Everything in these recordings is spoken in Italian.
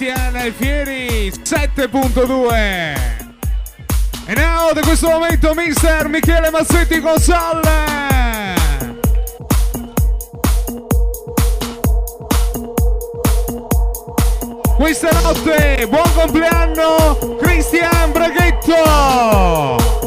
Cristian Alfieri 7.2 e now da questo momento mister Michele Mazzetti con Sol questa notte buon compleanno Cristian Braghetto.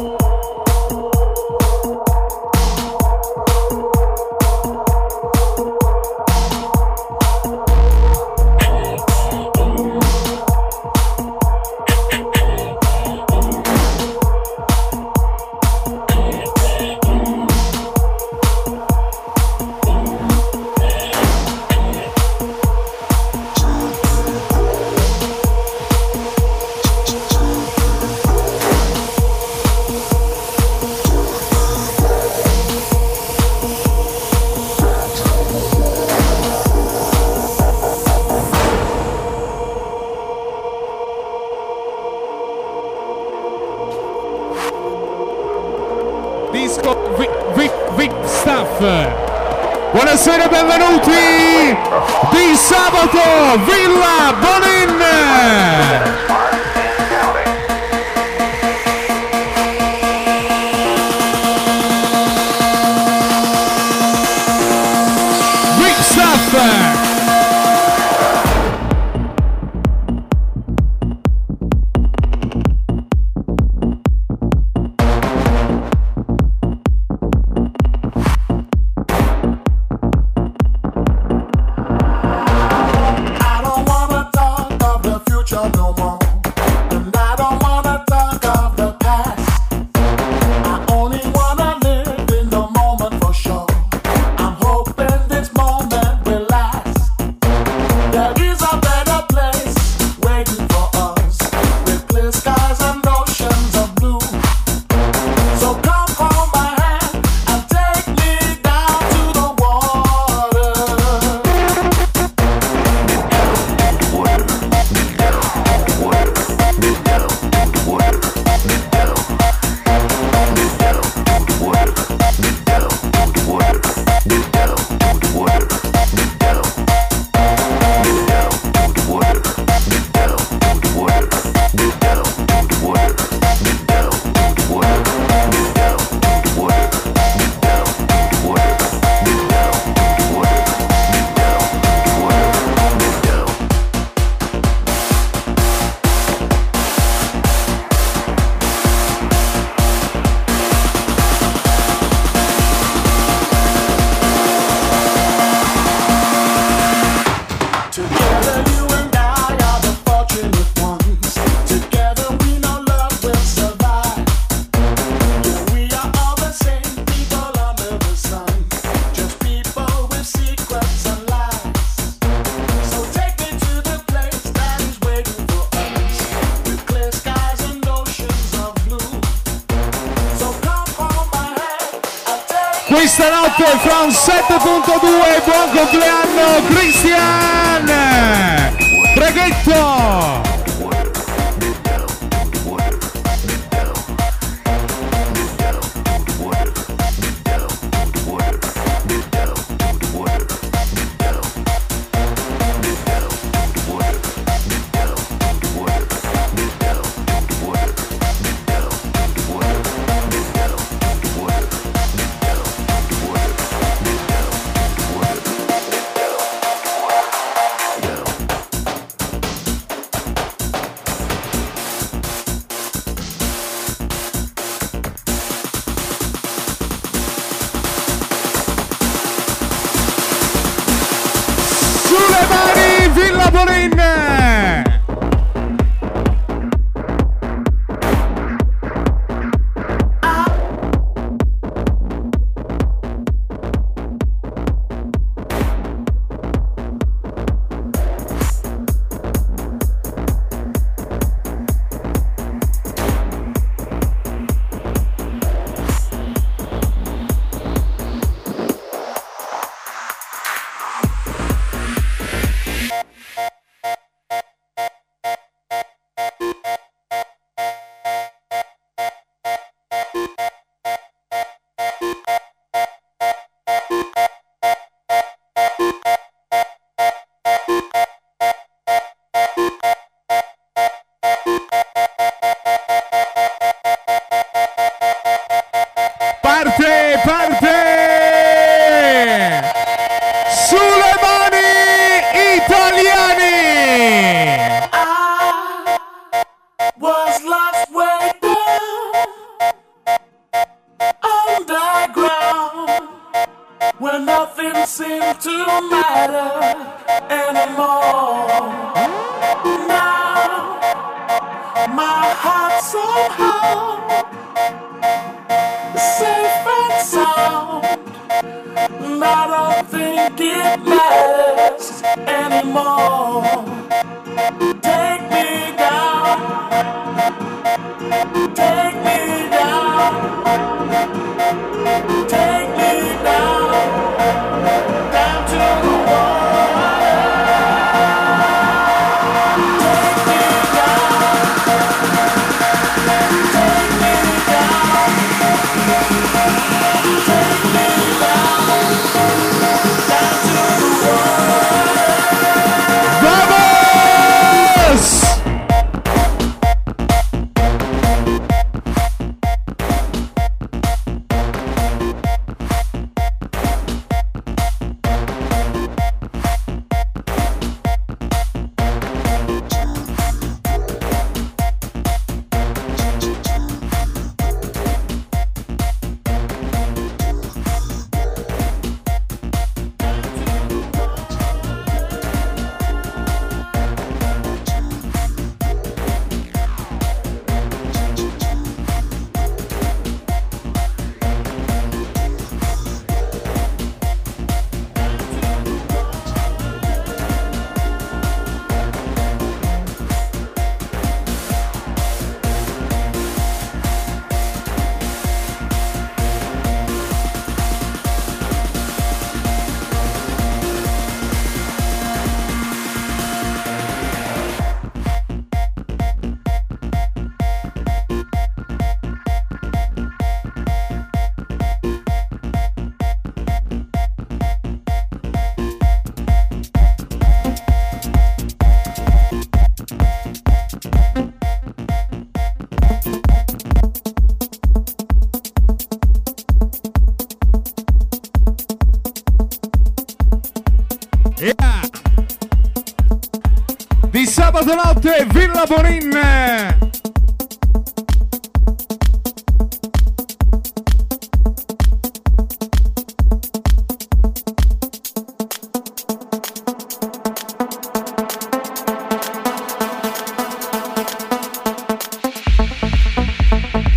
Bonin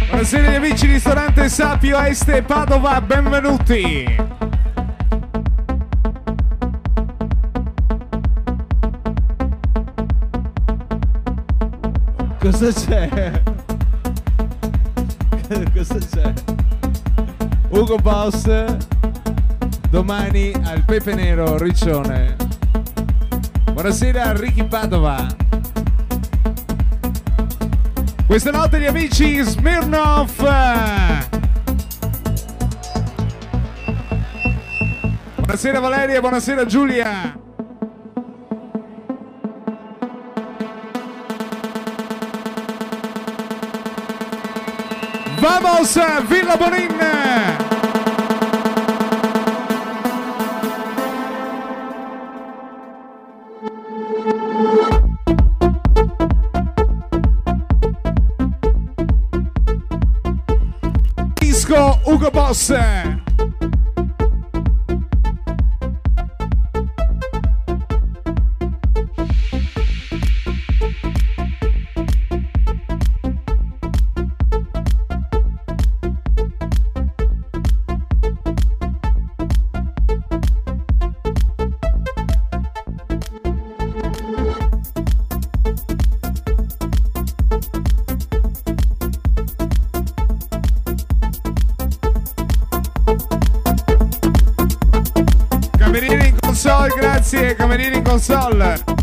Buonasera amici ristorante Sapio Este Padova, benvenuti! Piero Riccione. Buonasera Ricky Padova. Questa notte gli amici Smirnoff. Buonasera Valeria, buonasera Giulia. Vamos, Villa Bonin! grazie, Camerini in console.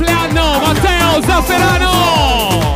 compleanno Matteo Zafferano!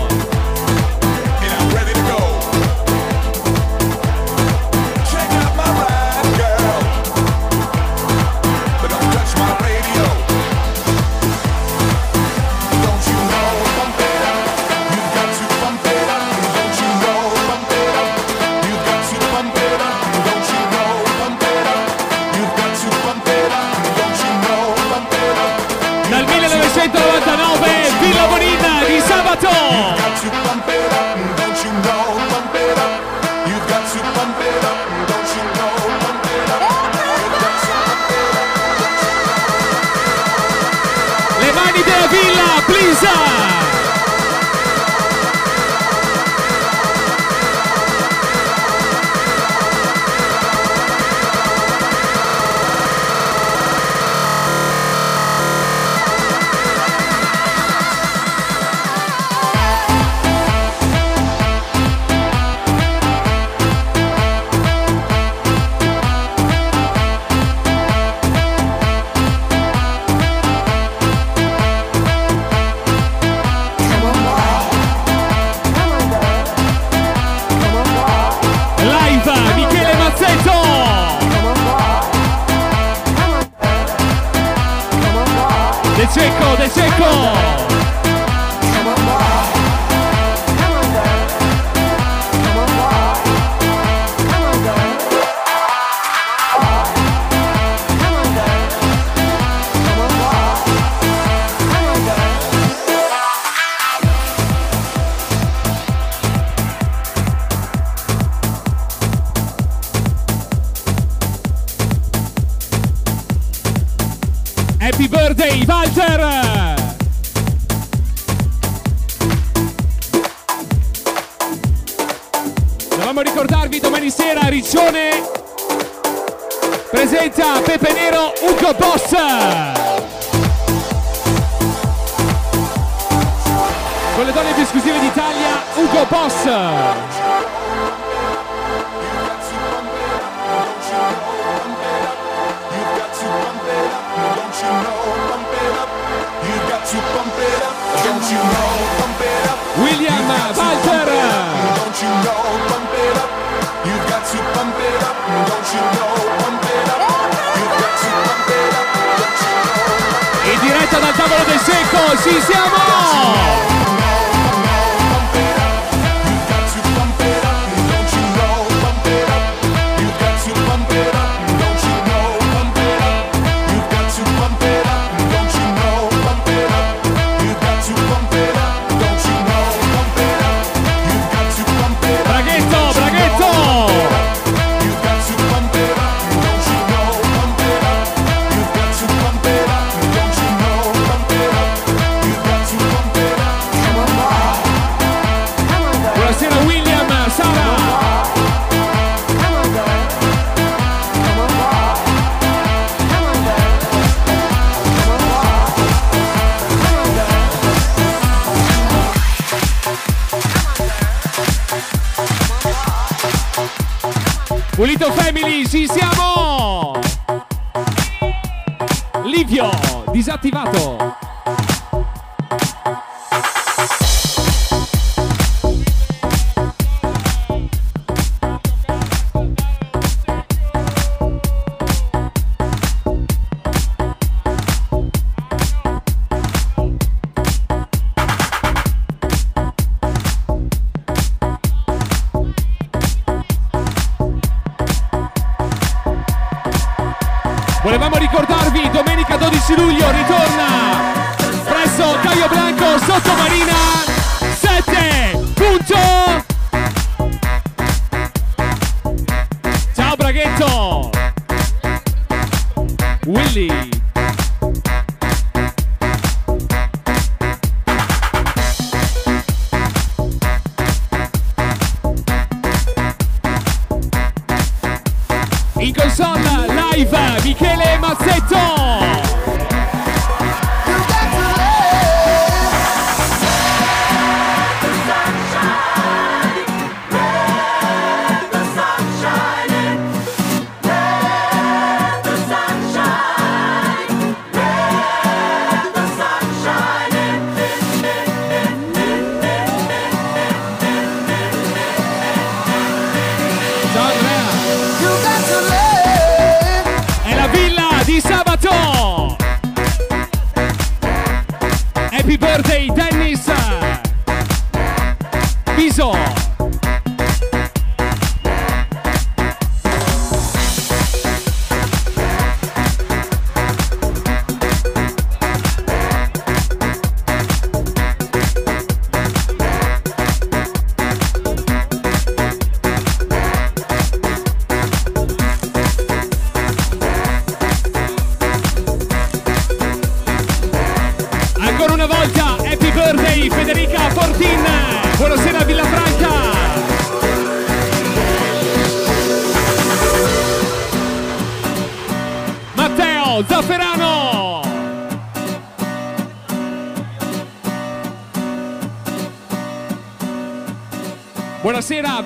Walter! Dovevamo ricordarvi domani sera Riccione presenta Pepe Nero Ugo Boss! Con le donne più esclusive d'Italia, Ugo Boss! William Walter. E diretta dal tavolo del secco ci siamo! Luis y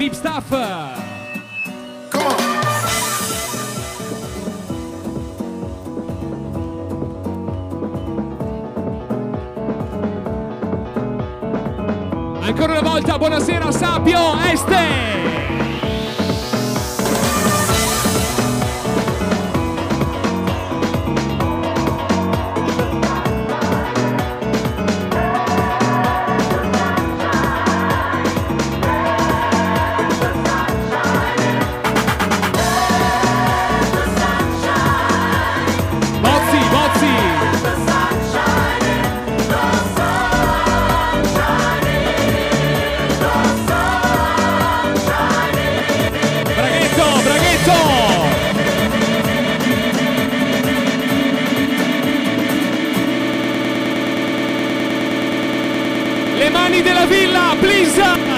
Buonasera VIP Della Villa, please!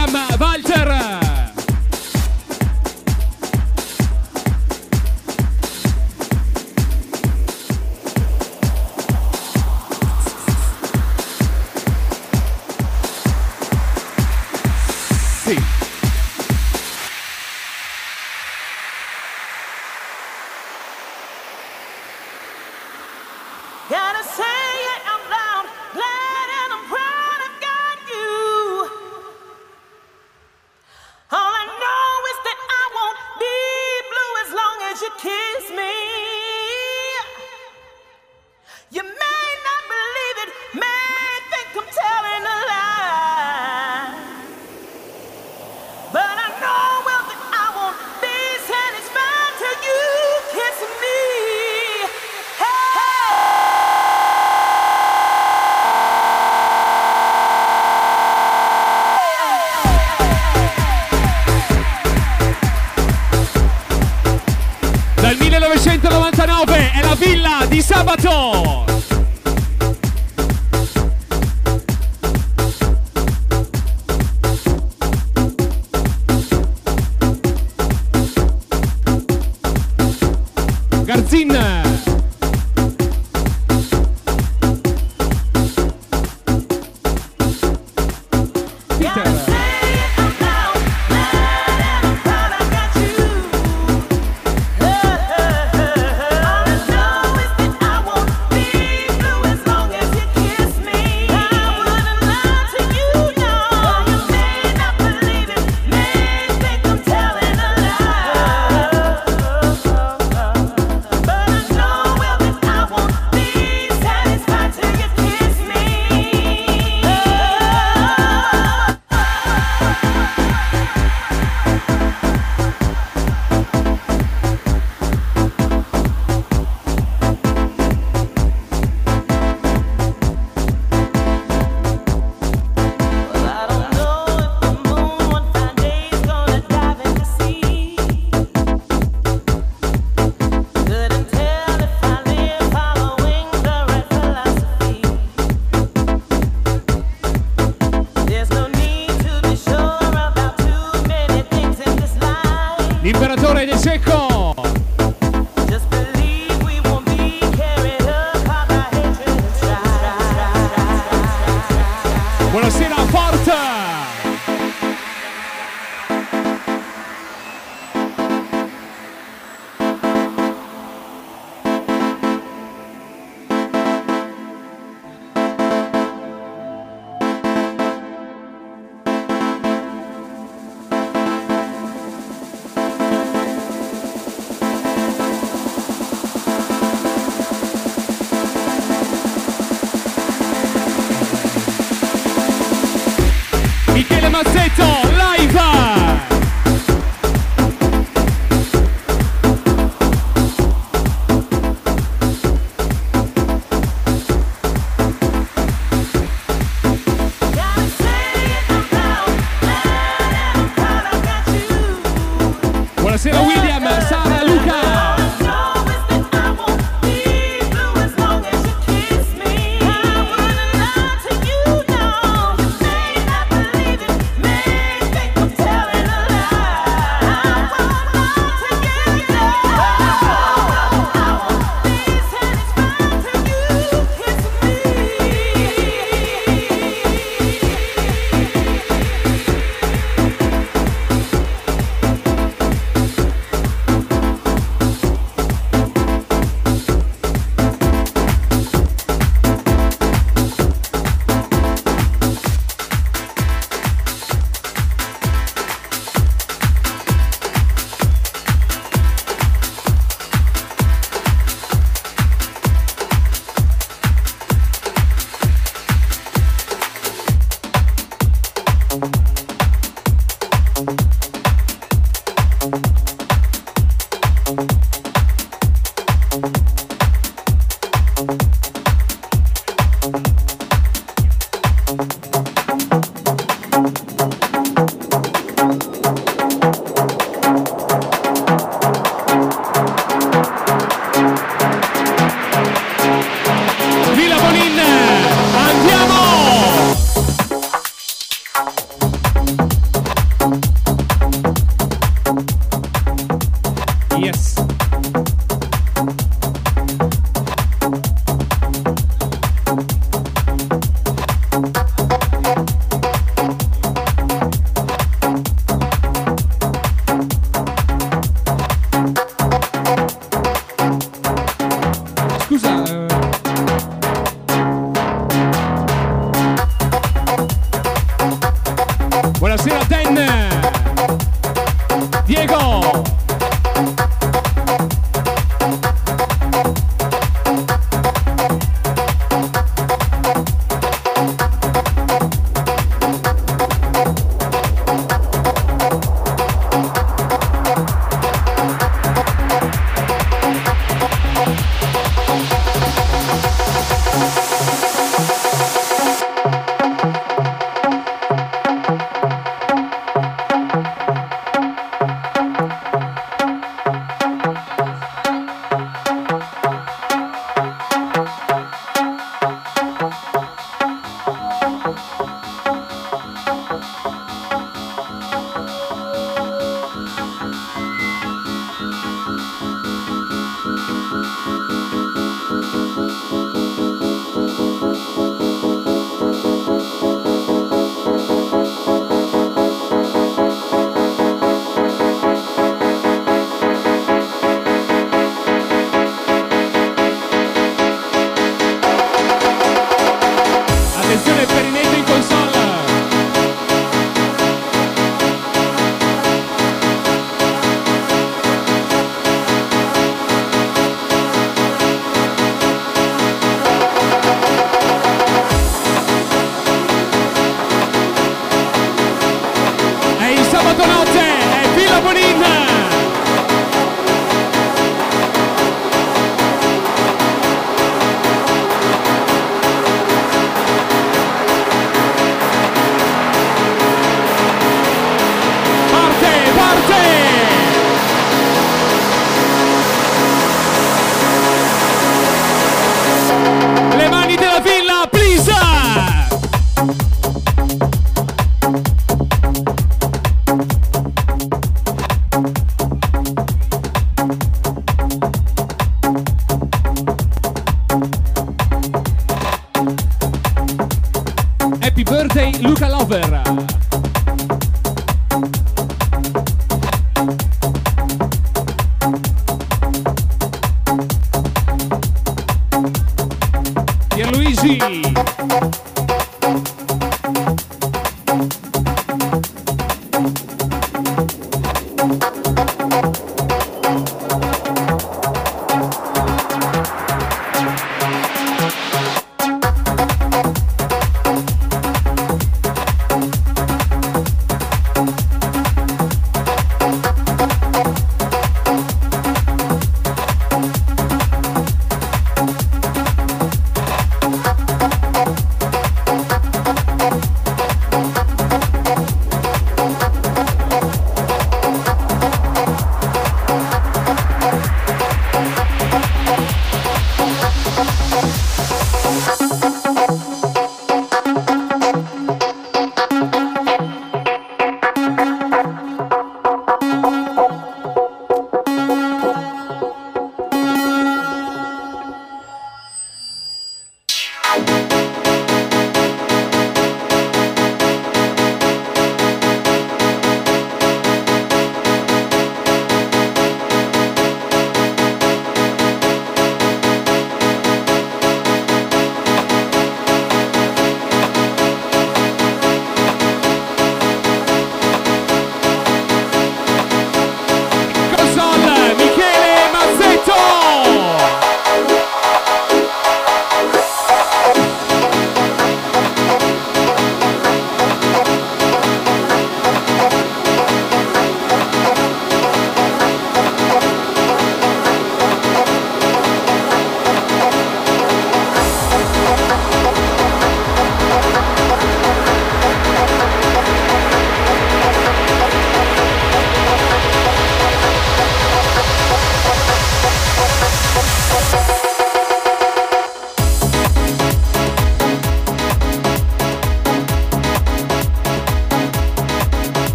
Cecco William Villa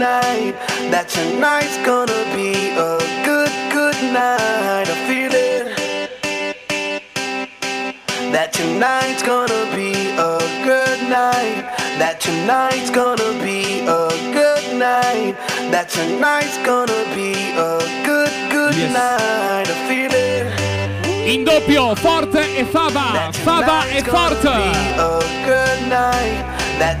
good night. That tonight's gonna be a good, good night. I feel it. That tonight's gonna be a good night. That tonight's gonna be a good night. That tonight's gonna be a good, good Yes. night. I feel it. In doppio Forte e Fava. That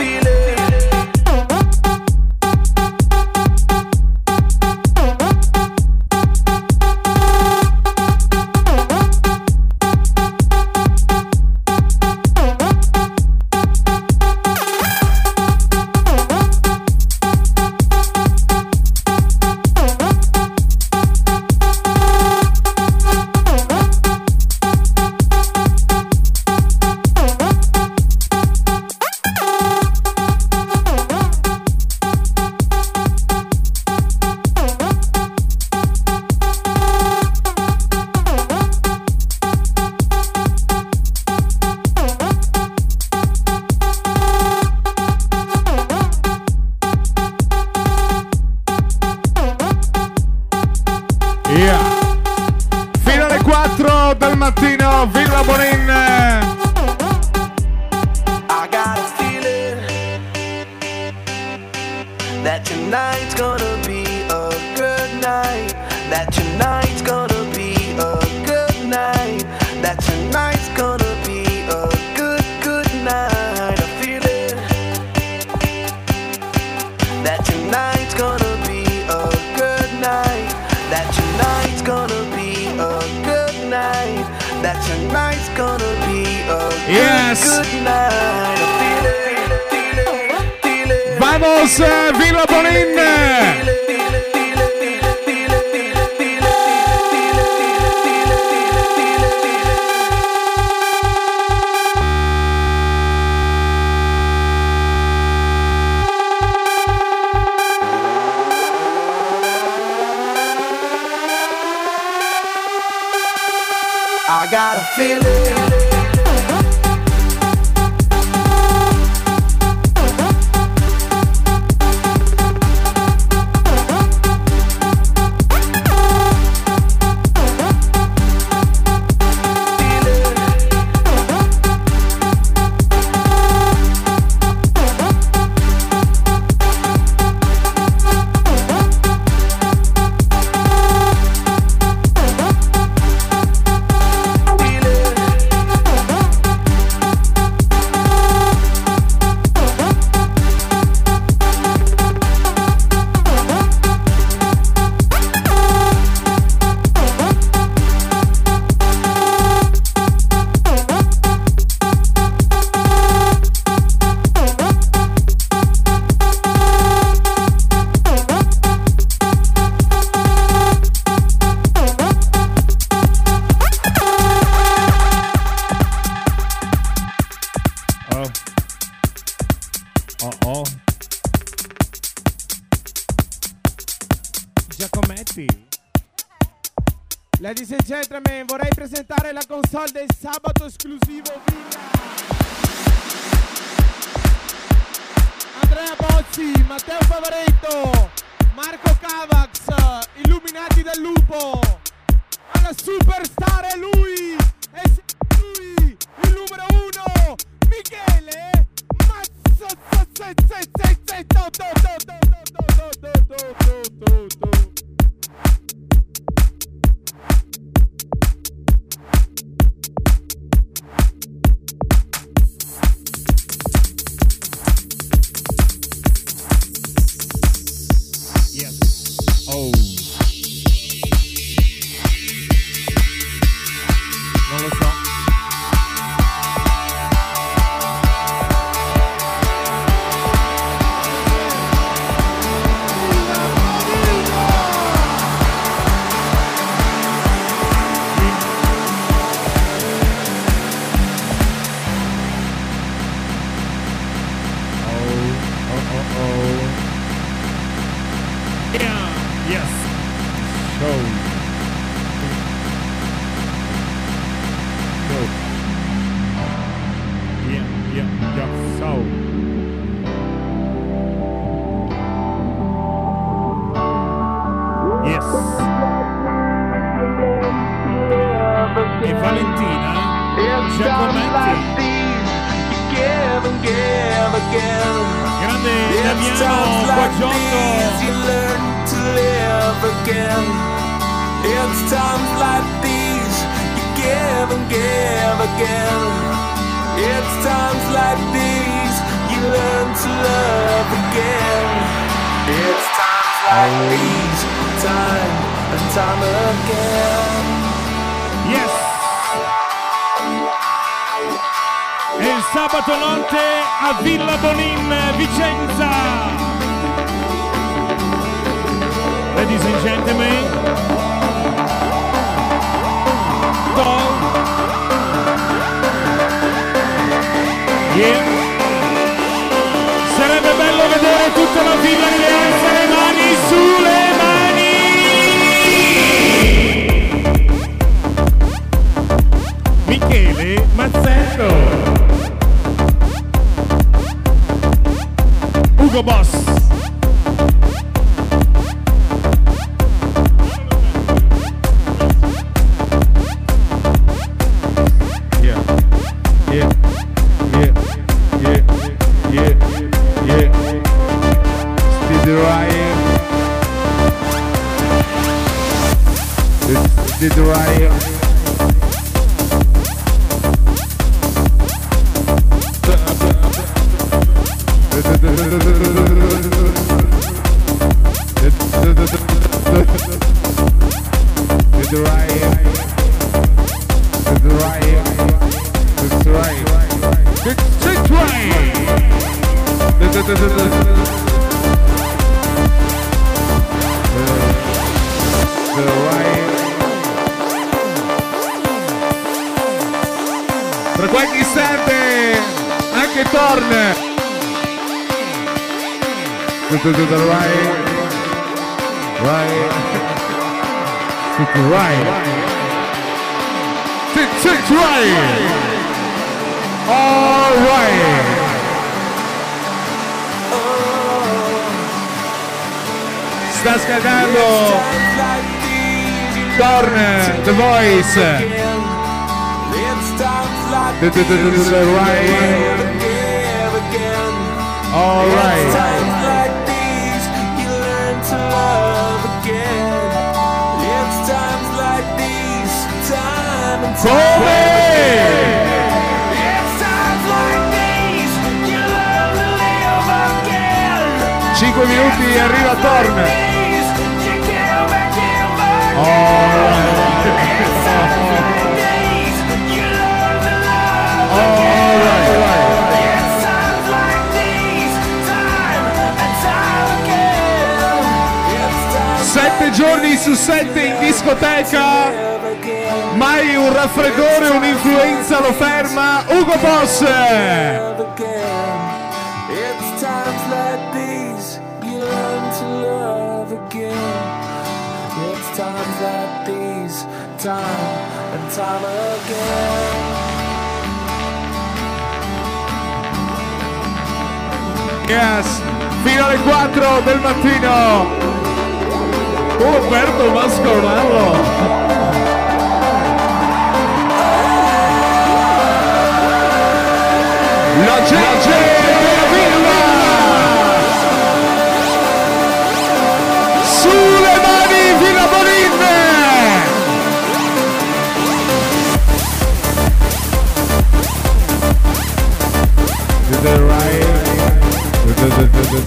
Feel it. Tra qualche istante anche Torn. Right. Right. Right. Six, six. All right. Sta scaldando Torn, The Voice. The, the, the, the, the right. All right. Come? 5 minuti arriva Torn. Sette giorni su sette in discoteca. Mai un raffreddore, un'influenza lo ferma. Ugo Boss. Yes. Fino alle 4 del mattino. Roberto Mascorello. La gente della villa. Sulle mani Villa Bonin. To the right. To the- to the-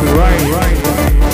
to right.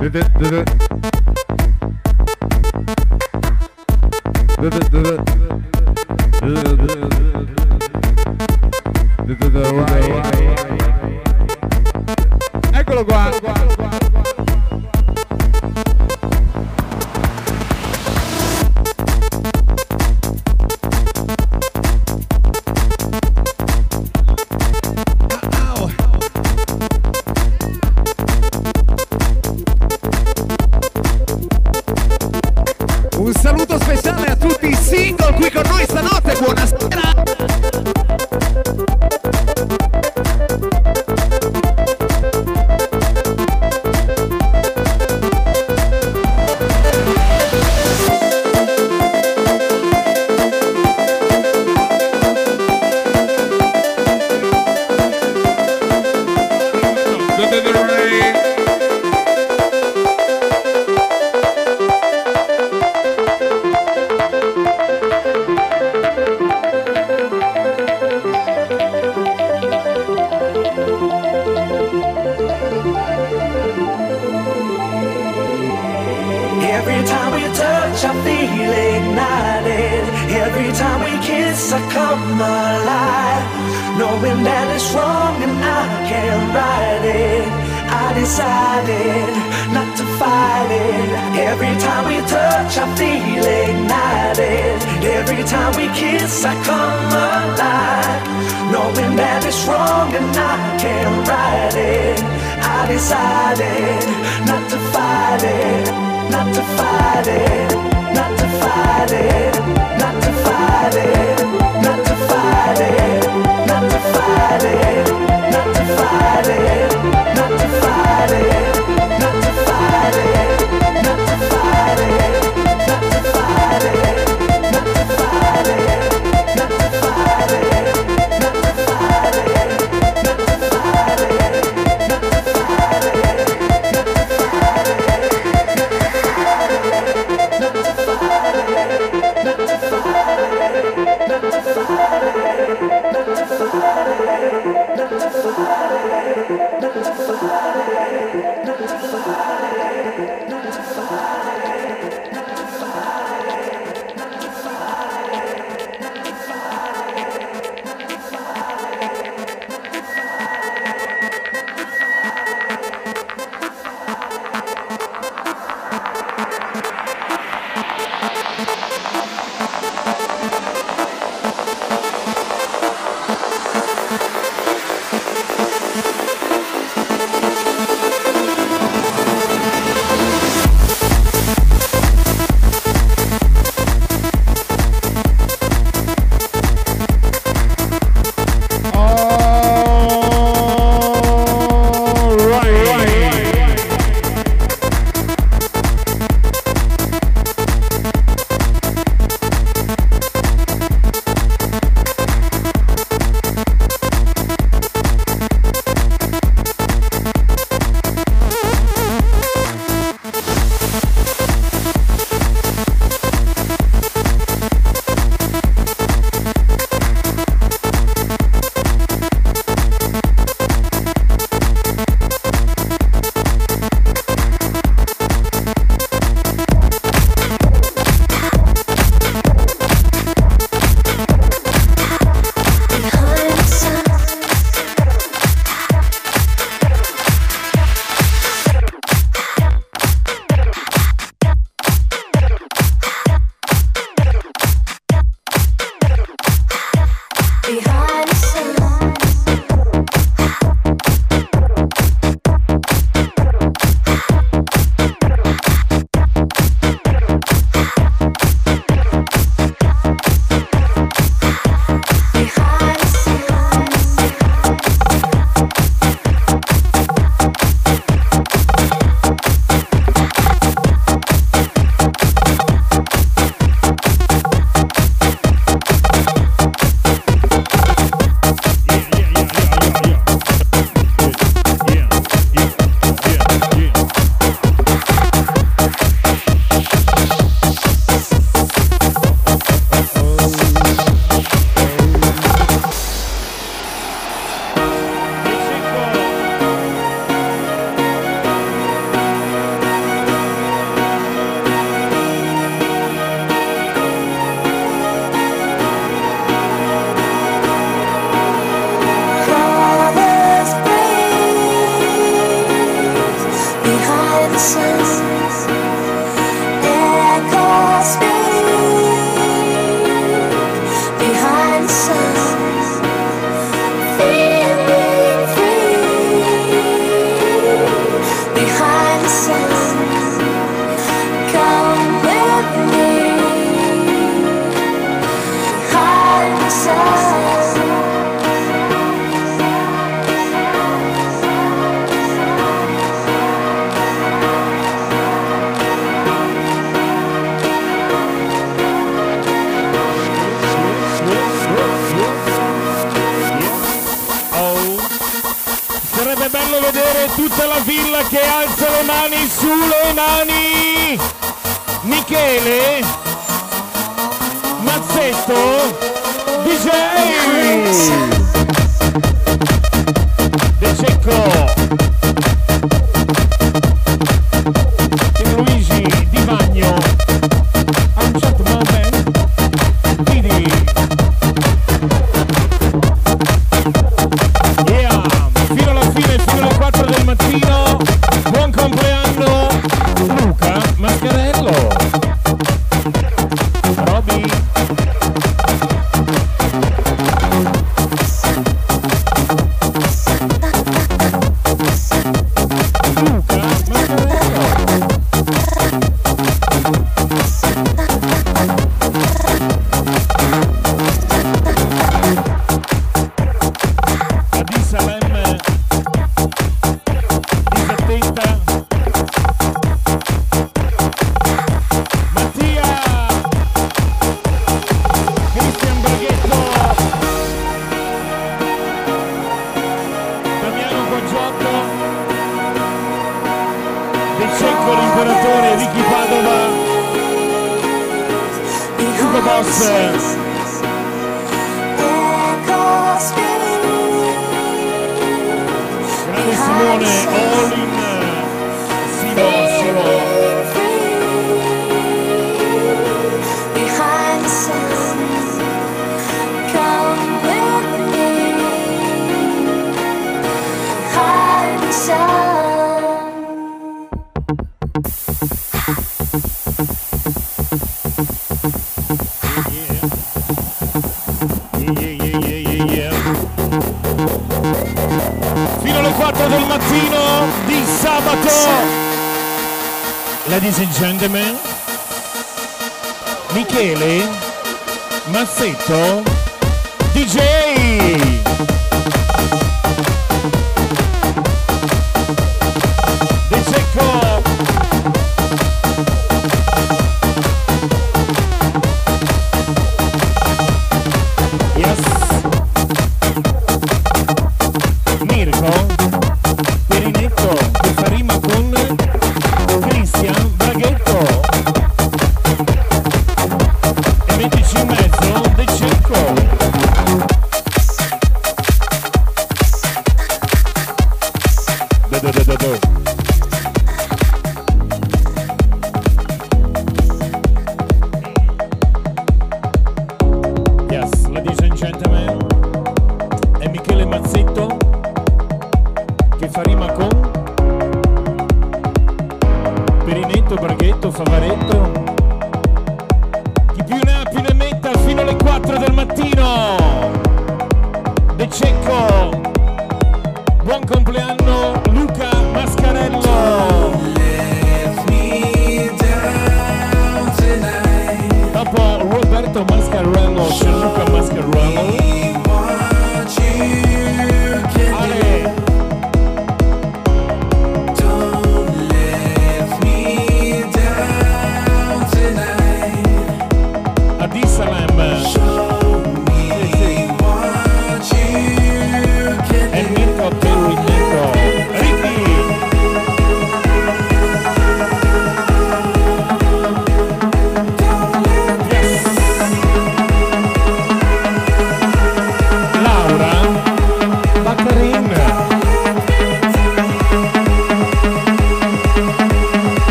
The right. this morning, all in the mattino di sabato. Ladies and gentlemen, Michele Mazzetto DJ.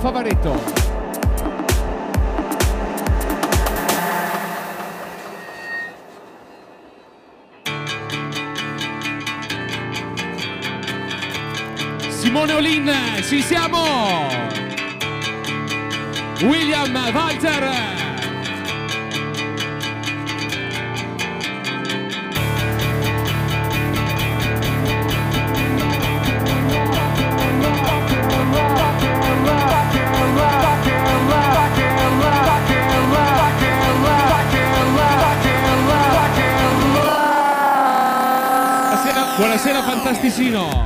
Favaretto. Simone Olin, ci siamo! William Walter. Fantasticino.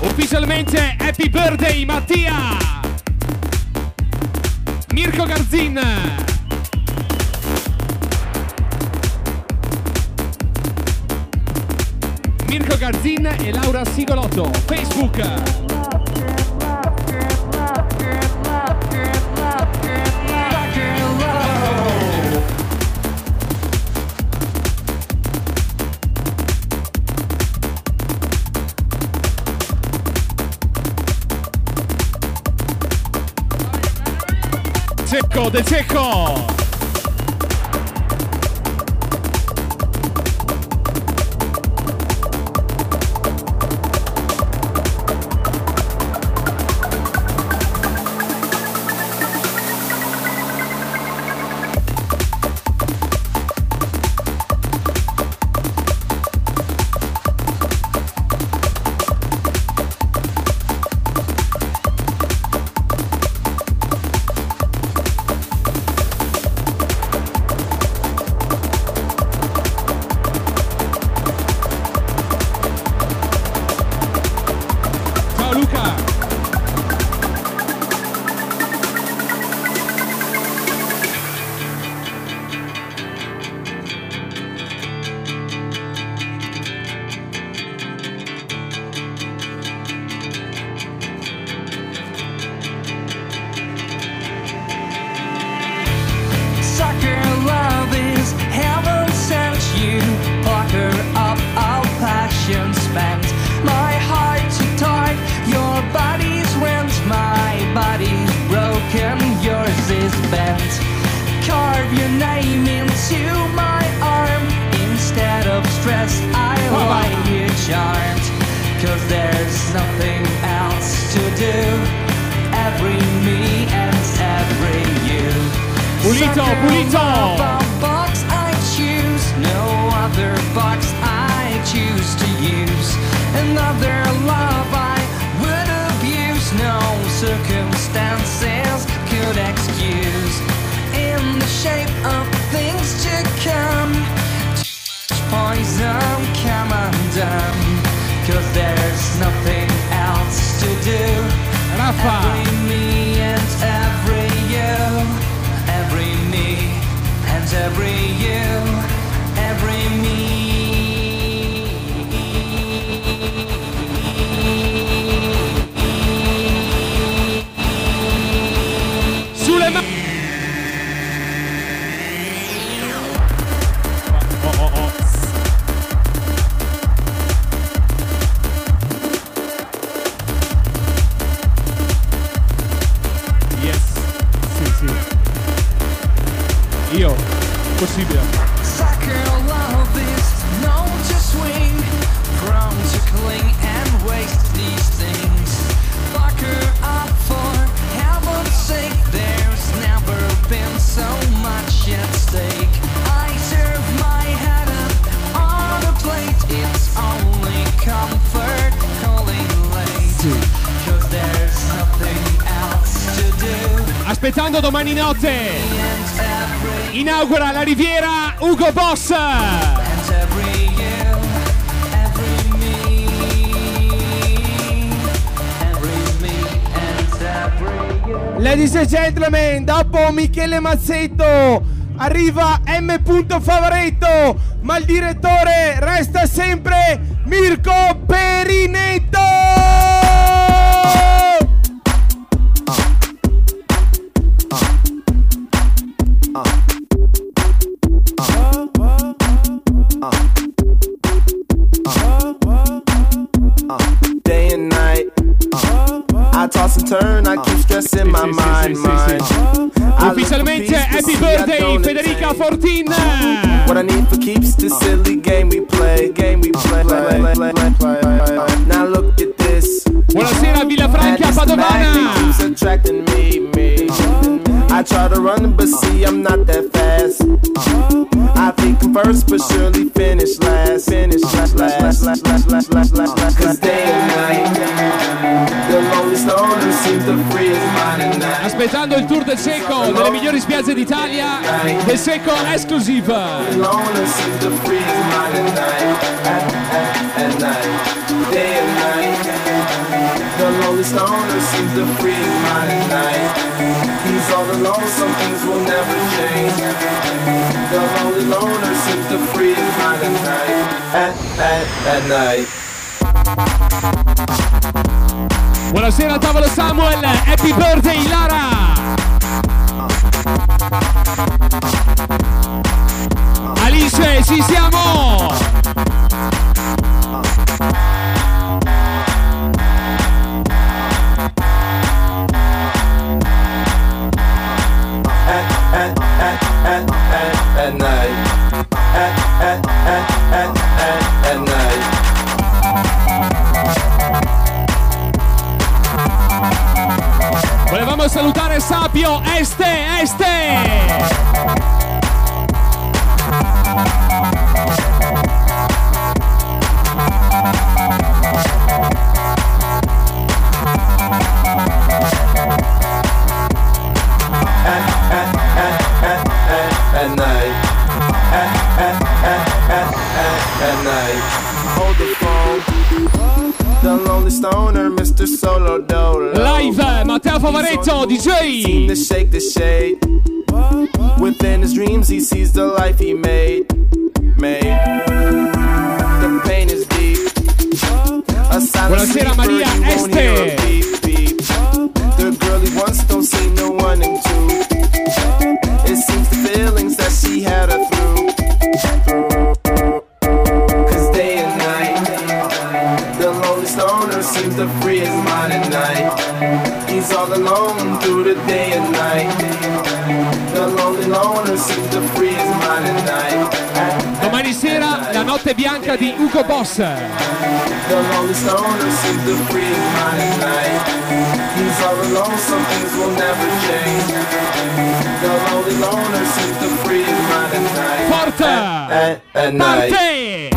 Ufficialmente Happy Birthday Mattia! Mirko Garzin! Mirko Garzin e Laura Sigolotto, Facebook! the tickle. Bent. Carve your name into my arm. Instead of stress, I like you charmed. Cause there's nothing else to do. Every me and every you. Pulito, pulito! box I choose, no other box I choose to use. Another love I would abuse, no circumstances good excuse in the shape of things to come. Poison, come undone, cause there's nothing else to do. Rafa. Every me and every you, every me and every you, every me. Marco Boss! Ladies and gentlemen, dopo Michele Mazzetto arriva M. Favaretto, ma il direttore resta sempre Mirko Perinetto! second esclusiva. The lonely stoner seems to freeze my night. He's all alone, some things will never change. The lonely loner seems to freeze my night. At, at, at night. Buonasera tavolo Samuel, happy birthday Lara! ci siamo! Stand. Franco Boss. Forte! Eh, eh, eh, Parte!